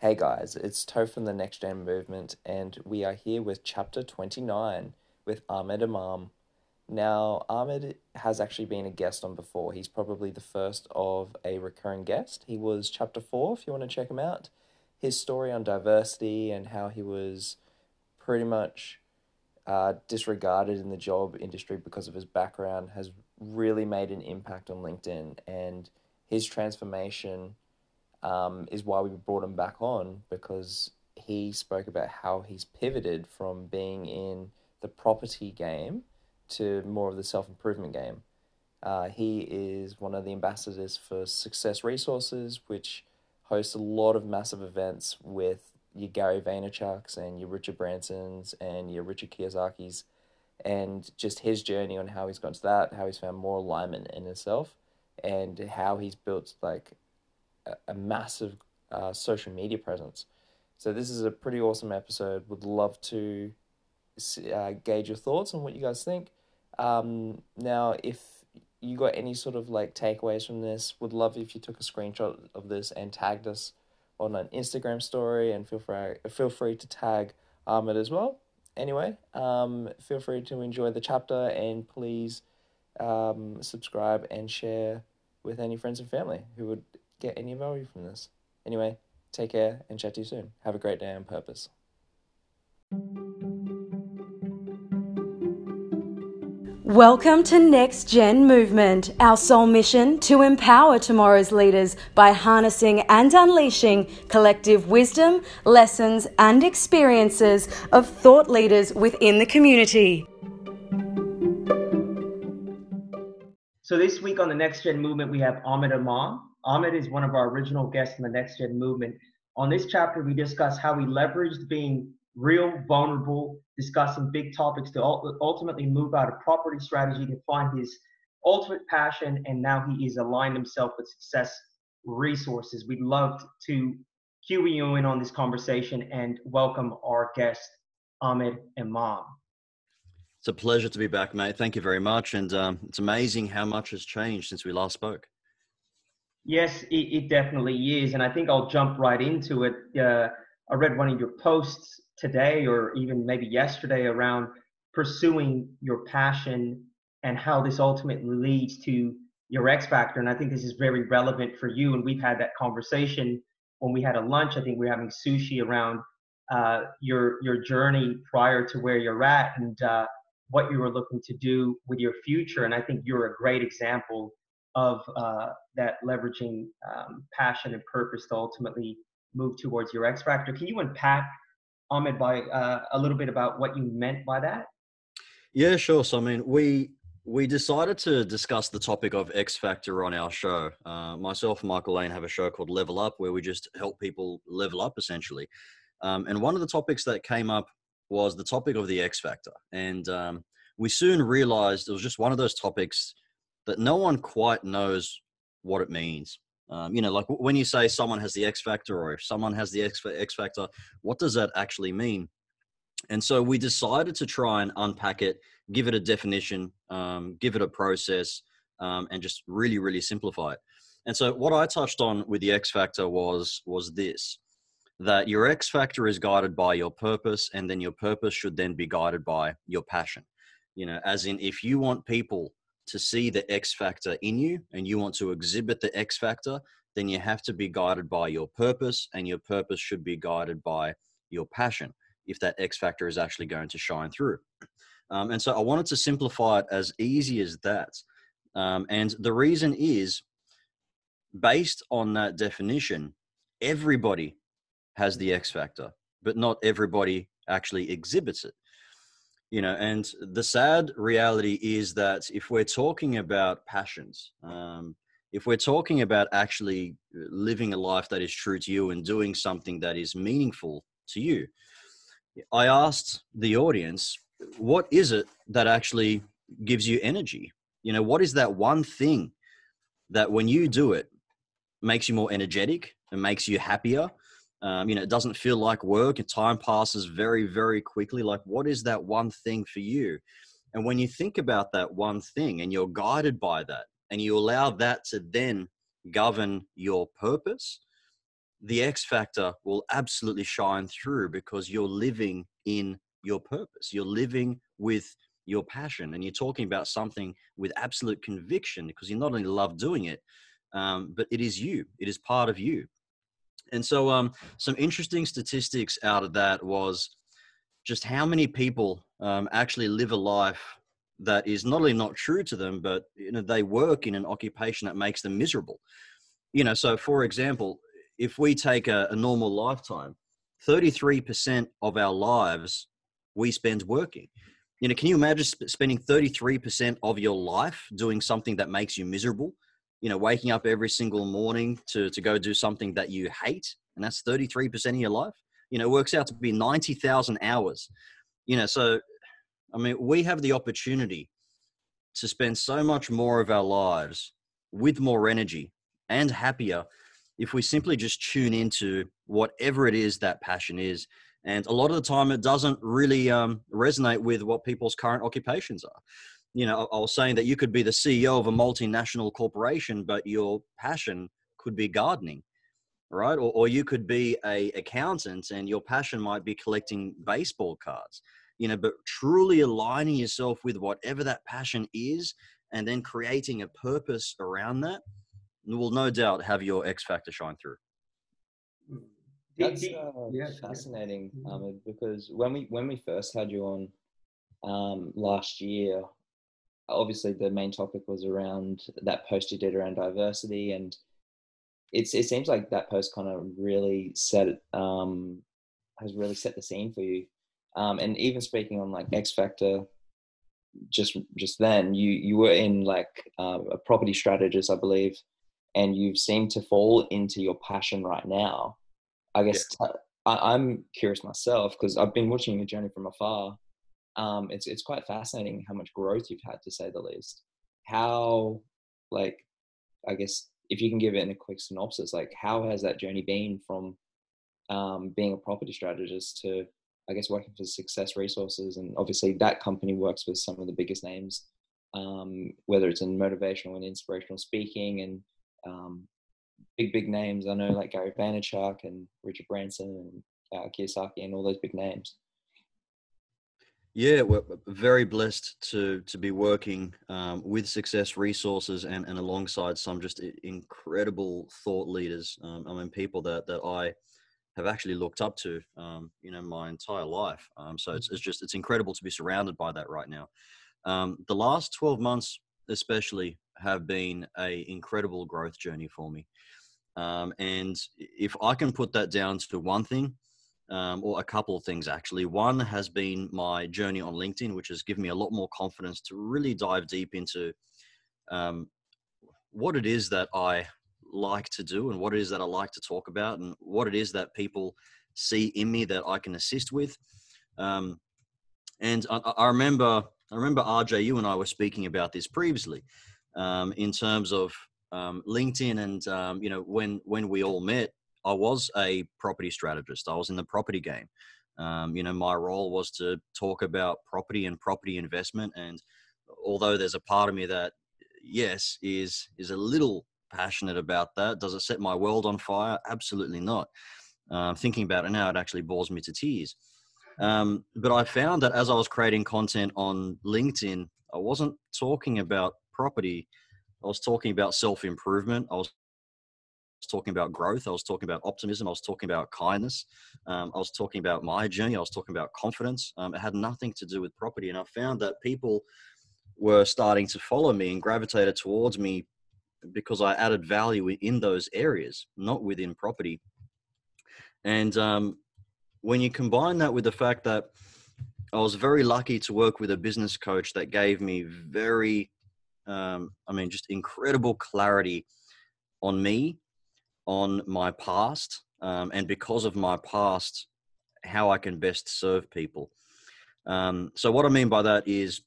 Hey guys, it's Toe from the Next Gen Movement, and we are here with chapter 29 with Ahmed Imam. Now, Ahmed has actually been a guest on before. He's probably the first of a recurring guest. He was chapter 4, if you want to check him out. His story on diversity and how he was pretty much uh, disregarded in the job industry because of his background has really made an impact on LinkedIn. And his transformation um, is why we brought him back on because he spoke about how he's pivoted from being in the property game to more of the self improvement game. Uh, he is one of the ambassadors for Success Resources, which hosts a lot of massive events with your Gary Vaynerchuk's and your Richard Branson's and your Richard Kiyosaki's, and just his journey on how he's gone to that, how he's found more alignment in himself, and how he's built like a, massive uh, social media presence. So this is a pretty awesome episode. Would love to uh, gauge your thoughts on what you guys think. Um, now, if you got any sort of like takeaways from this, would love if you took a screenshot of this and tagged us on an Instagram story, and feel free feel free to tag Ahmed as well. Anyway, um, feel free to enjoy the chapter and please um, subscribe and share with any friends and family who would get any value from this. Anyway, take care and chat to you soon. Have a great day on purpose. Welcome to Next Gen Movement, our sole mission to empower tomorrow's leaders by harnessing and unleashing collective wisdom, lessons, and experiences of thought leaders within the community. So, this week on the Next Gen Movement, we have Ahmed Imam. Ahmed is one of our original guests in the Next Gen Movement. On this chapter, we discuss how he leveraged being real, vulnerable, discussing big topics to ultimately move out of property strategy to find his ultimate passion. And now he is aligned himself with success resources. We'd love to cue you in on this conversation and welcome our guest, Ahmed Imam. It's a pleasure to be back, mate. Thank you very much. And um, it's amazing how much has changed since we last spoke. Yes, it, it definitely is. And I think I'll jump right into it. Uh, I read one of your posts today or even maybe yesterday around pursuing your passion and how this ultimately leads to your X factor. And I think this is very relevant for you. And we've had that conversation when we had a lunch. I think we are having sushi around uh, your your journey prior to where you're at and uh, what you were looking to do with your future. And I think you're a great example of uh, that leveraging um, passion and purpose to ultimately move towards your X factor. Can you unpack Ahmed by uh, a little bit about what you meant by that? Yeah, sure. So I mean, we we decided to discuss the topic of X Factor on our show. Uh, myself and Michael Lane have a show called Level Up, where we just help people level up essentially. Um, and one of the topics that came up was the topic of the X Factor, and um, we soon realized it was just one of those topics that no one quite knows what it means. Um, you know, like when you say someone has the X factor or if someone has the X, X factor, what does that actually mean? And so we decided to try and unpack it, give it a definition, um, give it a process, um, and just really, really simplify it. And so what I touched on with the X factor was was this that your X factor is guided by your purpose, and then your purpose should then be guided by your passion. You know, as in if you want people to see the X factor in you and you want to exhibit the X factor, then you have to be guided by your purpose, and your purpose should be guided by your passion if that X factor is actually going to shine through. Um, and so I wanted to simplify it as easy as that. Um, and the reason is based on that definition, everybody has the X factor, but not everybody actually exhibits it you know and the sad reality is that if we're talking about passions um, if we're talking about actually uh, living a life that is true to you and doing something that is meaningful to you i asked the audience what is it that actually gives you energy? You know what is that one thing that when you do it makes you more energetic and makes you happier um, you know, it doesn't feel like work and time passes very, very quickly. Like, what is that one thing for you? And when you think about that one thing and you're guided by that and you allow that to then govern your purpose, the X factor will absolutely shine through because you're living in your purpose. You're living with your passion and you're talking about something with absolute conviction because you not only love doing it, um, but it is you, it is part of you. And so, um, some interesting statistics out of that was just how many people um, actually live a life that is not only not true to them, but you know they work in an occupation that makes them miserable. You know, so for example, if we take a, a normal lifetime, 33% of our lives we spend working. You know, can you imagine sp- spending 33% of your life doing something that makes you miserable? You know, waking up every single morning to, to go do something that you hate, and that's 33% of your life. You know, works out to be 90,000 hours. You know, so, I mean, we have the opportunity to spend so much more of our lives with more energy and happier if we simply just tune into whatever it is that passion is and a lot of the time, it doesn't really um, resonate with what people's current occupations are. You know, I was saying that you could be the CEO of a multinational corporation, but your passion could be gardening, right? Or, or you could be a accountant, and your passion might be collecting baseball cards. You know, but truly aligning yourself with whatever that passion is, and then creating a purpose around that will no doubt have your X factor shine through. That's uh, yeah, fascinating, yeah. Ahmed, because when we when we first had you on um, last year, obviously the main topic was around that post you did around diversity, and it's it seems like that post kind of really set um, has really set the scene for you. Um, and even speaking on like X Factor, just just then you you were in like uh, a property strategist, I believe, and you seem to fall into your passion right now I guess yeah. t- I, am curious myself because I've been watching your journey from afar. Um, it's it's quite fascinating how much growth you've had, to say the least. How, like, I guess if you can give it in a quick synopsis, like, how has that journey been from um, being a property strategist to, I guess, working for Success Resources, and obviously that company works with some of the biggest names, um, whether it's in motivational and inspirational speaking and um, big big names. I know like Gary Vaynerchuk and Richard Branson and uh, Kiyosaki and all those big names. Yeah, we're very blessed to to be working um, with Success Resources and, and alongside some just incredible thought leaders. Um, I mean, people that that I have actually looked up to, um, you know, my entire life. Um, so it's, it's just it's incredible to be surrounded by that right now. Um, the last twelve months, especially, have been a incredible growth journey for me. Um, and if I can put that down to one thing, um, or a couple of things actually. One has been my journey on LinkedIn, which has given me a lot more confidence to really dive deep into um, what it is that I like to do and what it is that I like to talk about and what it is that people see in me that I can assist with. Um, and I, I, remember, I remember RJ, you and I were speaking about this previously um, in terms of um, LinkedIn, and um, you know when when we all met, I was a property strategist. I was in the property game. Um, you know, my role was to talk about property and property investment. And although there's a part of me that, yes, is is a little passionate about that, does it set my world on fire? Absolutely not. Um, thinking about it now, it actually bores me to tears. Um, but I found that as I was creating content on LinkedIn, I wasn't talking about property I was talking about self improvement. I was talking about growth. I was talking about optimism. I was talking about kindness. Um, I was talking about my journey. I was talking about confidence. Um, it had nothing to do with property. And I found that people were starting to follow me and gravitated towards me because I added value in those areas, not within property. And um, when you combine that with the fact that I was very lucky to work with a business coach that gave me very um, I mean, just incredible clarity on me, on my past, um, and because of my past, how I can best serve people. Um, so what I mean by that is,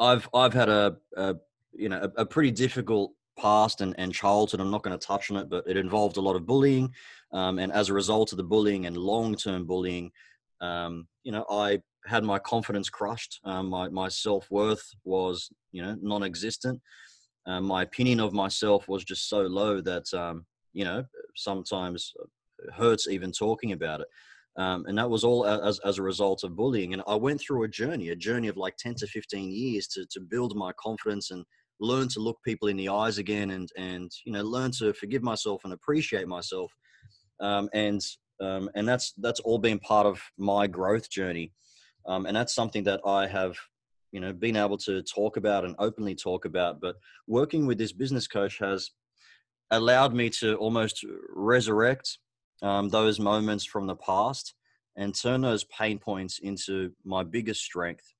I've I've had a, a you know a, a, pretty difficult past and, and childhood. I'm not going to touch on it, but it involved a lot of bullying, um, and as a result of the bullying and long term bullying, um, you know, I had my confidence crushed. Um, my my self worth was you know non-existent. Um, my opinion of myself was just so low that um, you know, sometimes hurts even talking about it. Um, and that was all as, as a result of bullying. And I went through a journey, a journey of like 10 to 15 years to, to build my confidence and learn to look people in the eyes again and, and, you know, learn to forgive myself and appreciate myself. Um, and, um, and that's, that's all been part of my growth journey. Um, and that's something that I have, you know, been able to talk about and openly talk about. But working with this business coach has allowed me to almost resurrect um, those moments from the past and turn those pain points into my biggest strength.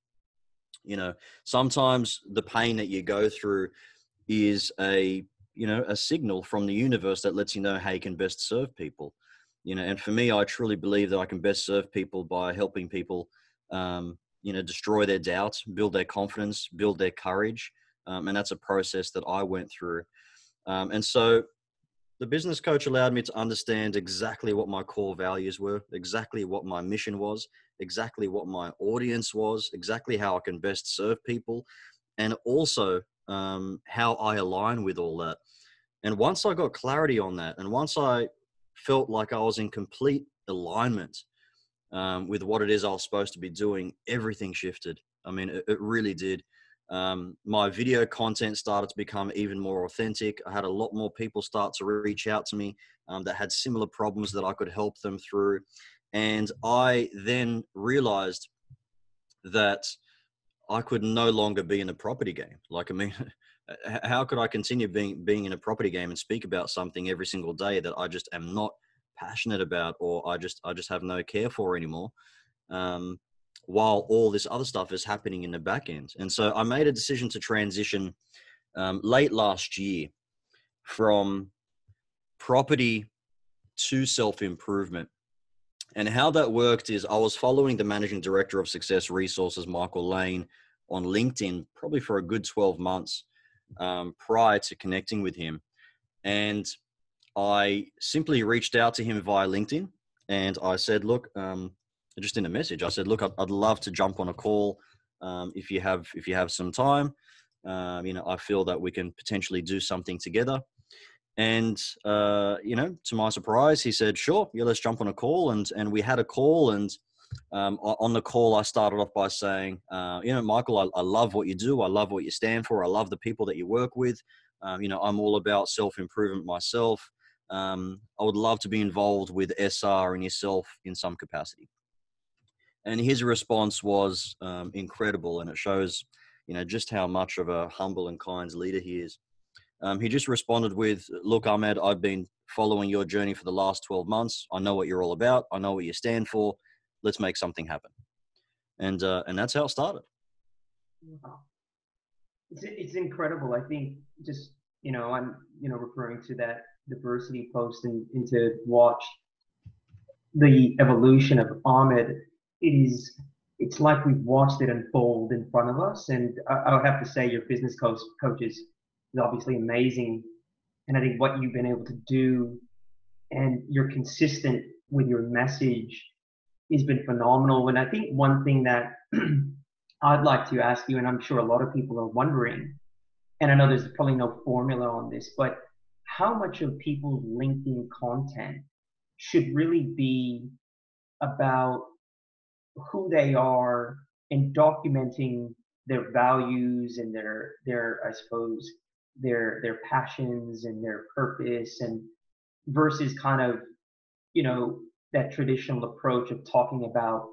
You know, sometimes the pain that you go through is a you know a signal from the universe that lets you know how you can best serve people. You know, and for me, I truly believe that I can best serve people by helping people, um, you know, destroy their doubts, build their confidence, build their courage, um, and that's a process that I went through. Um, and so the business coach allowed me to understand exactly what my core values were, exactly what my mission was, exactly what my audience was, exactly how I can best serve people, and also um, how I align with all that. And once I got clarity on that, and once I felt like I was in complete alignment um, with what it is I was supposed to be doing, everything shifted. I mean, it, it really did. Um, my video content started to become even more authentic. I had a lot more people start to reach out to me um, that had similar problems that I could help them through. And I then realized that I could no longer be in a property game. Like, I mean, how could I continue being being in a property game and speak about something every single day that I just am not passionate about or I just I just have no care for anymore? Um, while all this other stuff is happening in the back end. And so I made a decision to transition um, late last year from property to self improvement. And how that worked is I was following the managing director of Success Resources, Michael Lane, on LinkedIn probably for a good 12 months um, prior to connecting with him. And I simply reached out to him via LinkedIn and I said, Look, um, just in a message. I said, look, I'd, I'd love to jump on a call um, if you have if you have some time. Um, you know, I feel that we can potentially do something together. And uh, you know, to my surprise, he said, "Sure, yeah, let's jump on a call." And and we had a call, and um, on the call, I started off by saying, uh, "You know, Michael, I, I, love what you do. I love what you stand for. I love the people that you work with. Um, you know, I'm all about self improvement myself. Um, I would love to be involved with SR and yourself in some capacity." And his response was um, incredible, and it shows, you know, just how much of a humble and kind leader he is. Um, he just responded with, "Look, Ahmed, I've been following your journey for the last 12 months. I know what you're all about. I know what you stand for. Let's make something happen." And uh, and that's how it started. It's, it's incredible. I think just you know I'm you know referring to that diversity post and, and to watch the evolution of Ahmed it is it's like we've watched it unfold in front of us. And I, I have to say, your business coach coaches is obviously amazing. And I think what you've been able to do, and you're consistent with your message, has been phenomenal. And I think one thing that I'd like to ask you, and I'm sure a lot of people are wondering, and I know there's probably no formula on this, but how much of people's LinkedIn content should really be about who they are and documenting their values and their their I suppose their their passions and their purpose and versus kind of you know that traditional approach of talking about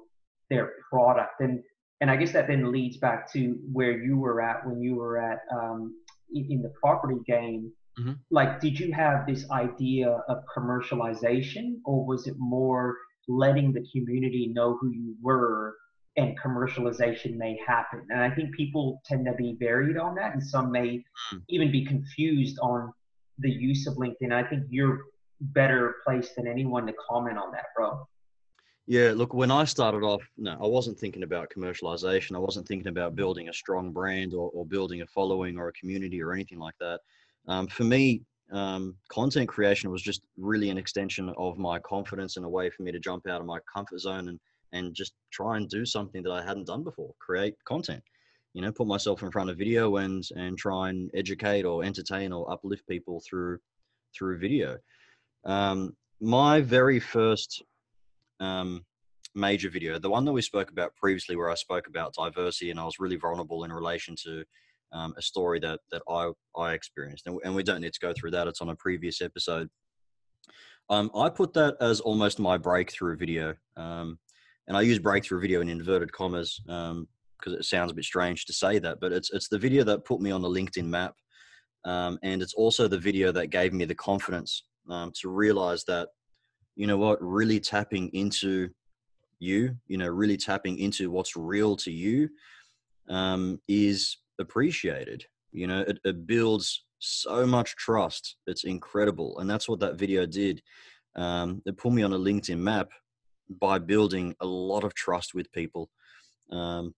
their product and and I guess that then leads back to where you were at when you were at um, in the property game. Mm-hmm. Like, did you have this idea of commercialization, or was it more letting the community know who you were and commercialization may happen. And I think people tend to be varied on that, and some may mm. even be confused on the use of LinkedIn. I think you're better placed than anyone to comment on that, bro. Yeah, look, when I started off, no, I wasn't thinking about commercialization. I wasn't thinking about building a strong brand or, or building a following or a community or anything like that. Um, for me, um, content creation was just really an extension of my confidence and a way for me to jump out of my comfort zone and and just try and do something that I hadn't done before, create content. You know, put myself in front of video and and try and educate or entertain or uplift people through through video. Um, my very first um, major video, the one that we spoke about previously, where I spoke about diversity and I was really vulnerable in relation to um, a story that that I I experienced, and, and we don't need to go through that. It's on a previous episode. Um, I put that as almost my breakthrough video, um, and I use breakthrough video in inverted commas because um, it sounds a bit strange to say that, but it's it's the video that put me on the LinkedIn map, um, and it's also the video that gave me the confidence um, to realize that, you know what, really tapping into you, you know, really tapping into what's real to you, um, is appreciated. You know, it, it builds so much trust. It's incredible. And that's what that video did. Um, it put me on a LinkedIn map by building a lot of trust with people. Um,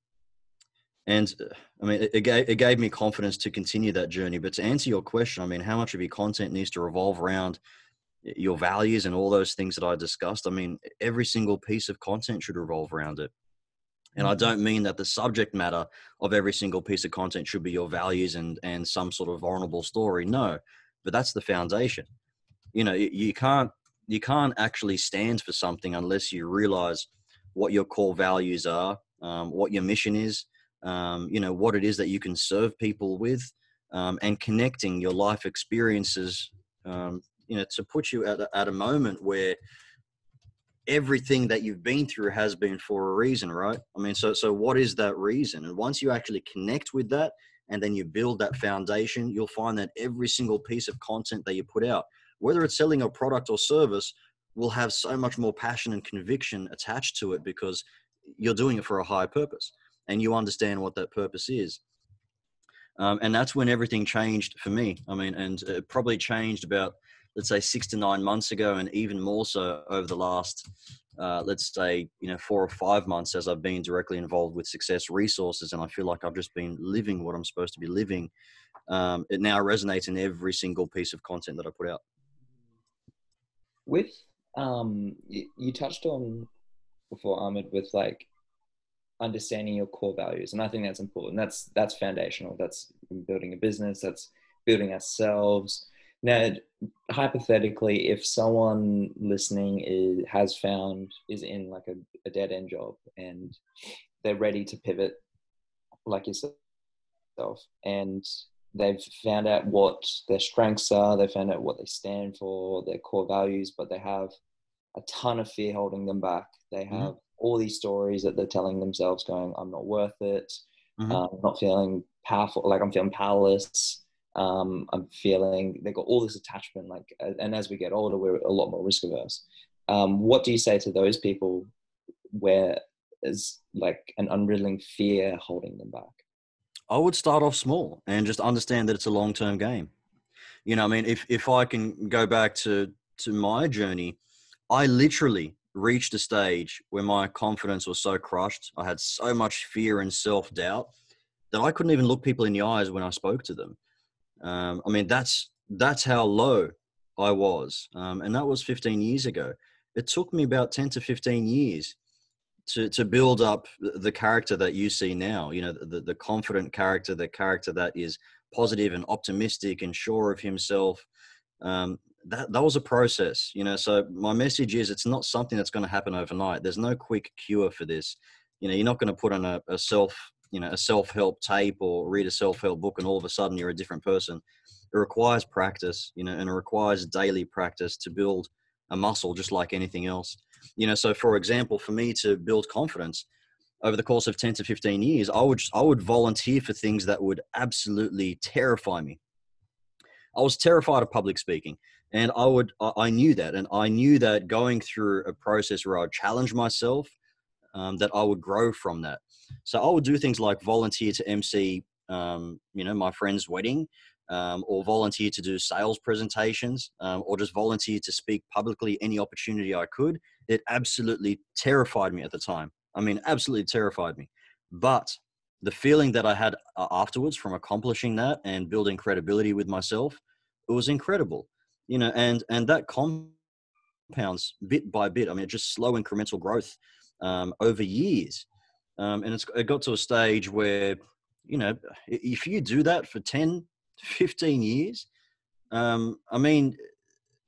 and uh, I mean, it, it, gave, it gave me confidence to continue that journey. But to answer your question, I mean, how much of your content needs to revolve around your values and all those things that I discussed? I mean, every single piece of content should revolve around it. And I mm-hmm. don't mean that the subject matter of every single piece of content should be your values and, and some sort of vulnerable story. No, but that's the foundation. You know, you can't you can't actually stand for something unless you realize what your core values are, um, what your mission is, um, you know, what it is that you can serve people with, um, and connecting your life experiences, um, you know, to put you at a, at a moment where everything that you've been through has been for a reason, right? I mean, so so what is that reason? And once you actually connect with that and then you build that foundation, you'll find that every single piece of content that you put out, whether it's selling a product or service, will have so much more passion and conviction attached to it because you're doing it for a higher purpose and you understand what that purpose is. Um, and that's when everything changed for me. I mean, and it probably changed about let's say six to nine months ago, and even more so over the last, uh, let's say, you know, four or five months as I've been directly involved with Success Resources, and I feel like I've just been living what I'm supposed to be living. Um, it now resonates in every single piece of content that I put out. With um, you, you touched on before, Ahmed, with like understanding your core values, and I think that's important. That's that's foundational. That's building a business. That's building ourselves now, hypothetically, if someone listening is, has found is in like a, a dead end job and they're ready to pivot, like yourself, and they've found out what their strengths are, they found out what they stand for, their core values, but they have a ton of fear holding them back. They mm-hmm. have mm-hmm. all these stories that they're telling themselves, going, "I'm not worth it. Mm-hmm. I'm not feeling powerful. Like I'm feeling powerless." Um, I'm feeling they've got all this attachment. Like, and as we get older, we're a lot more risk averse. Um, what do you say to those people where is like an unriddling fear holding them back? I would start off small and just understand that it's a long term game. You know, I mean, if if I can go back to to my journey, I literally reached a stage where my confidence was so crushed. I had so much fear and self doubt that I couldn't even look people in the eyes when I spoke to them. Um, I mean, that's that's how low I was, um, and that was 15 years ago. It took me about 10 to 15 years to to build up the character that you see now. You know, the the confident character, the character that is positive and optimistic and sure of himself. Um, that that was a process, you know. So my message is, it's not something that's going to happen overnight. There's no quick cure for this. You know, you're not going to put on a, a self you know a self-help tape or read a self-help book and all of a sudden you're a different person. It requires practice you know and it requires daily practice to build a muscle just like anything else. You know so for example for me to build confidence over the course of 10 to 15 years i would i would volunteer for things that would absolutely terrify me. I was terrified of public speaking and i would i knew that and i knew that going through a process where i would challenge myself um, that i would grow from that so I would do things like volunteer to MC, um, you know, my friend's wedding, um, or volunteer to do sales presentations, um, or just volunteer to speak publicly any opportunity I could. It absolutely terrified me at the time. I mean, absolutely terrified me. But the feeling that I had uh, afterwards from accomplishing that and building credibility with myself, it was incredible. You know, and and that compounds bit by bit. I mean, just slow incremental growth um, over years. Um, and it's it got to a stage where, you know, if you do that for 10, 15 years, um, I mean,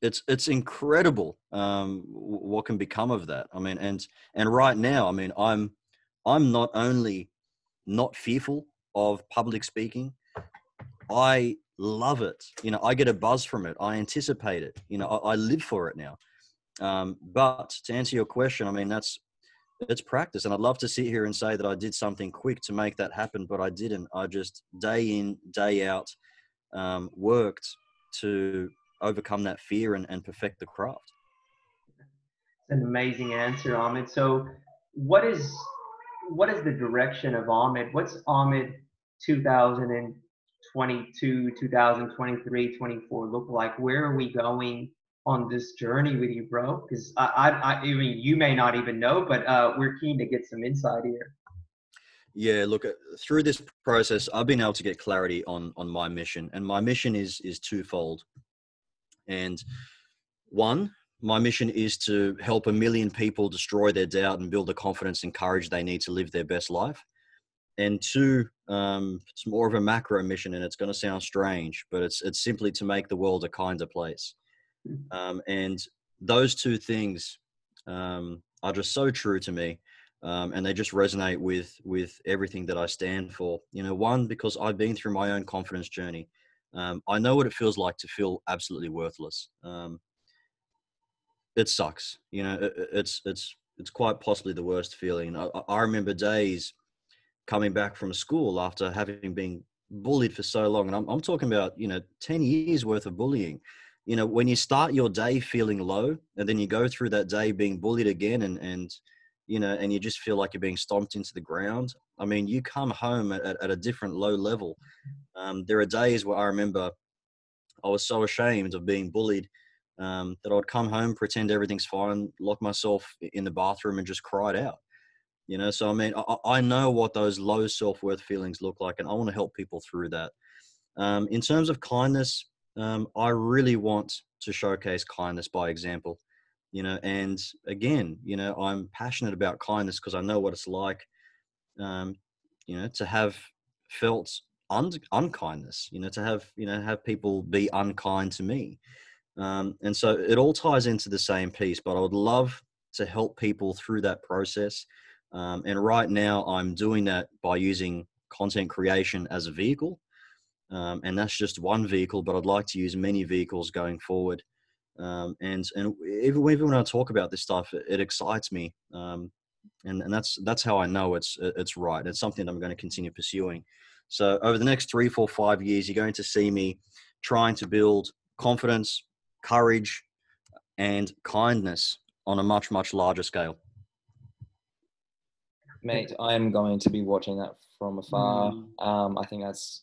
it's it's incredible um, what can become of that. I mean, and and right now, I mean, I'm I'm not only not fearful of public speaking, I love it. You know, I get a buzz from it. I anticipate it. You know, I, I live for it now. Um, but to answer your question, I mean, that's it's practice, and I'd love to sit here and say that I did something quick to make that happen, but I didn't. I just day in, day out, um, worked to overcome that fear and, and perfect the craft. It's an amazing answer, Ahmed. So, what is what is the direction of Ahmed? What's Ahmed 2022, 2023, 24 look like? Where are we going on this journey with you, bro? Because I, I, I, I mean, you may not even know, but uh, we're keen to get some insight here. Yeah, look, uh, through this process, I've been able to get clarity on on my mission, and my mission is is twofold. And one, my mission is to help a million people destroy their doubt and build the confidence and courage they need to live their best life. And two, um, it's more of a macro mission, and it's going to sound strange, but it's it's simply to make the world a kinder place. Um, and those two things um, are just so true to me, um, and they just resonate with with everything that I stand for. You know, one because I've been through my own confidence journey. Um, I know what it feels like to feel absolutely worthless. Um, it sucks. You know, it, it's it's it's quite possibly the worst feeling. I, I remember days coming back from school after having been bullied for so long, and I'm I'm talking about you know ten years worth of bullying. You know, when you start your day feeling low, and then you go through that day being bullied again, and and you know, and you just feel like you're being stomped into the ground. I mean, you come home at, at a different low level. Um, there are days where I remember I was so ashamed of being bullied um, that I'd come home, pretend everything's fine, lock myself in the bathroom, and just cried out. You know, so I mean, I, I know what those low self worth feelings look like, and I want to help people through that. Um, in terms of kindness, um, I really want to showcase kindness by example. You know, and again, you know, I'm passionate about kindness because I know what it's like. Um, you know, to have felt un- unkindness. You know, to have you know have people be unkind to me. Um, and so it all ties into the same piece, but I would love to help people through that process. Um, and right now, I'm doing that by using content creation as a vehicle. Um, and that's just one vehicle, but I'd like to use many vehicles going forward. Um, and and even, even when I talk about this stuff, it, it excites me, um, and and that's that's how I know it's it's right. It's something I'm going to continue pursuing. So over the next three, four, five years, you're going to see me trying to build confidence, courage, and kindness on a much, much larger scale. Mate, I am going to be watching that from afar. Mm. Um, I think that's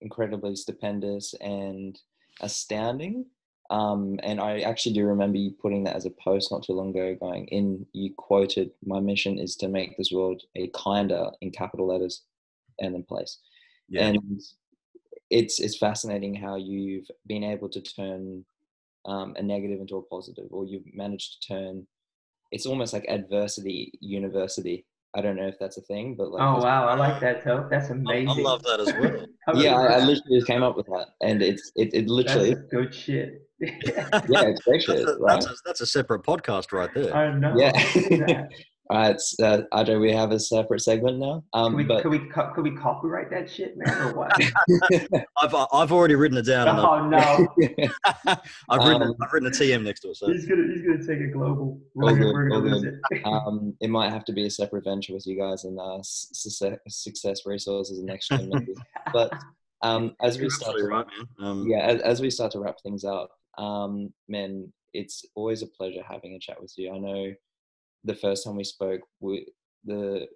incredibly stupendous and astounding. Um, and I actually do remember you putting that as a post not too long ago, going in, you quoted, My mission is to make this world a kinder in capital letters and in place. Yeah. And it's, it's fascinating how you've been able to turn um, a negative into a positive, or you've managed to turn. It's almost like adversity university. I don't know if that's a thing, but like. Oh wow, I like that, Toe. That's amazing. I, I love that as well. yeah, I, I, literally just came up with that, and it's it, it literally. That's good shit. yeah, it's great shit. That's a, right? that's, a, that's a separate podcast right there. I know. Yeah. All right, uh, Adre, we have a separate segment now. Um, can we, but... can we can we copyright that shit, man, or what? I've uh, I've already written it down. Oh no! I've written um, I've written a TM next to it. So he's gonna he's gonna take a global. We're, gonna lose it. um, it might have to be a separate venture with you guys and uh, success, success resources next year maybe. but um, as we start, to, right, um, yeah, as, as we start to wrap things up, um, man, it's always a pleasure having a chat with you. I know the first time we spoke, we the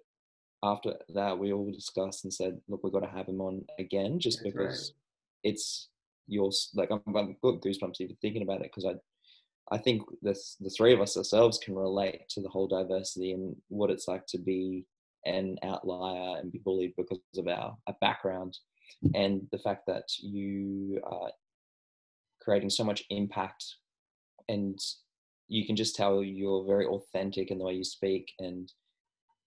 after that we all discussed and said, look, we've got to have him on again, just That's because right. it's yours. Like I'm, I've got goosebumps even thinking about it because I, I think this the three of us ourselves can relate to the whole diversity and what it's like to be an outlier and be bullied because of our, our background and the fact that you are creating so much impact and you can just tell you're very authentic in the way you speak and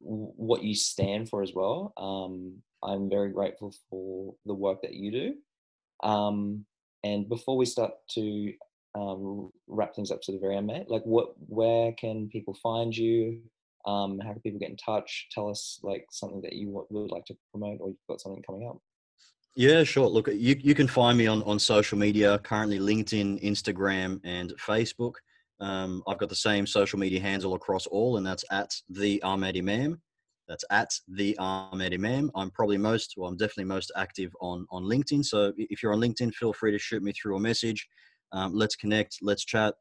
what you stand for as well. Um, I'm very grateful for the work that you do. Um, and before we start to um, wrap things up to the very end, mate, like what, where can people find you? Um, how can people get in touch? Tell us like something that you would like to promote, or you've got something coming up. Yeah, sure. Look, you, you can find me on, on social media, currently LinkedIn, Instagram, and Facebook. Um, I've got the same social media handle across all, and that's at the Ahmed Imam. That's at the Ahmed Imam. I'm probably most, well, I'm definitely most active on on LinkedIn. So if you're on LinkedIn, feel free to shoot me through a message. Um, let's connect. Let's chat.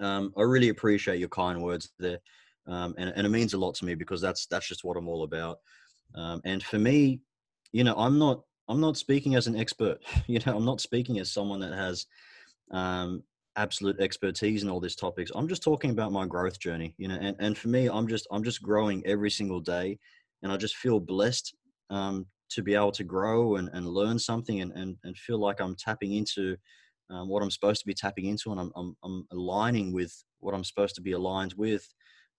Um, I really appreciate your kind words there, um, and and it means a lot to me because that's that's just what I'm all about. Um, and for me, you know, I'm not I'm not speaking as an expert. You know, I'm not speaking as someone that has um, absolute expertise in all these topics. I'm just talking about my growth journey, you know, and, and for me, I'm just, I'm just growing every single day and I just feel blessed um, to be able to grow and, and learn something and, and, and feel like I'm tapping into um, what I'm supposed to be tapping into and I'm, I'm, I'm aligning with what I'm supposed to be aligned with.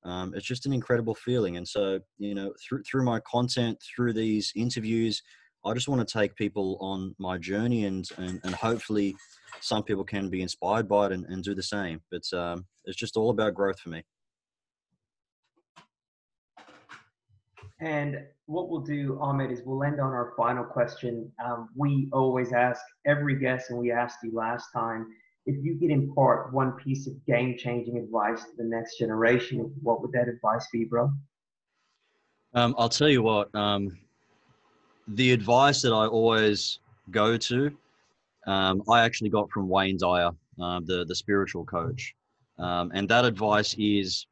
Um, it's just an incredible feeling. And so, you know, through, through my content, through these interviews, I just want to take people on my journey and, and, and hopefully some people can be inspired by it and, and do the same. But um, it's just all about growth for me. And what we'll do, Ahmed, is we'll end on our final question. Um, we always ask every guest, and we asked you last time, if you could impart one piece of game-changing advice to the next generation, what would that advice be, bro? Um, I'll tell you what. Um, the advice that I always go to um, I actually got from Wayne Dyer, um, the the spiritual coach, um, and that advice is,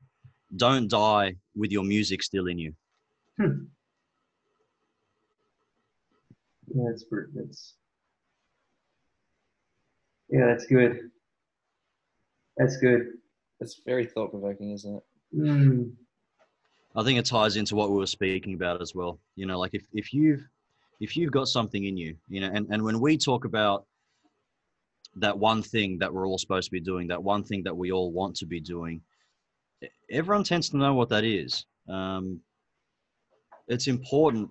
don't die with your music still in you. Hmm. Yeah, that's that's yeah, that's good. That's good. It's very thought provoking, isn't it? Mm. I think it ties into what we were speaking about as well. You know, like if, if you've if you've got something in you, you know, and, and when we talk about that one thing that we're all supposed to be doing, that one thing that we all want to be doing, everyone tends to know what that is. Um, it's important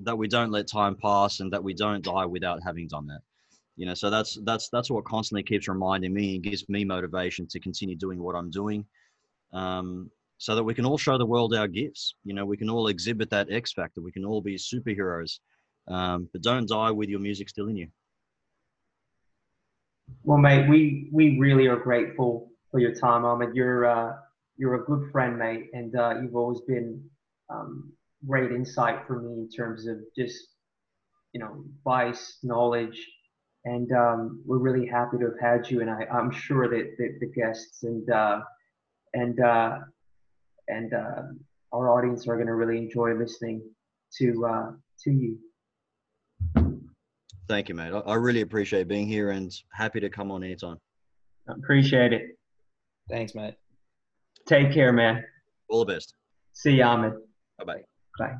that we don't let time pass and that we don't die without having done that. You know, so that's that's that's what constantly keeps reminding me and gives me motivation to continue doing what I'm doing, um, so that we can all show the world our gifts. You know, we can all exhibit that X factor. We can all be superheroes, um, but don't die with your music still in you. Well, mate, we we really are grateful for your time, Ahmed. You're uh, you're a good friend, mate, and uh, you've always been um, great insight for me in terms of just you know advice, knowledge, and um, we're really happy to have had you. And I, I'm sure that, that the guests and uh, and uh, and uh, our audience are going to really enjoy listening to uh, to you. Thank you, mate. I, really appreciate being here and happy to come on anytime. Appreciate it. Thanks, mate. Take care, man. All the best. See you, Ahmed. Bye-bye. Bye.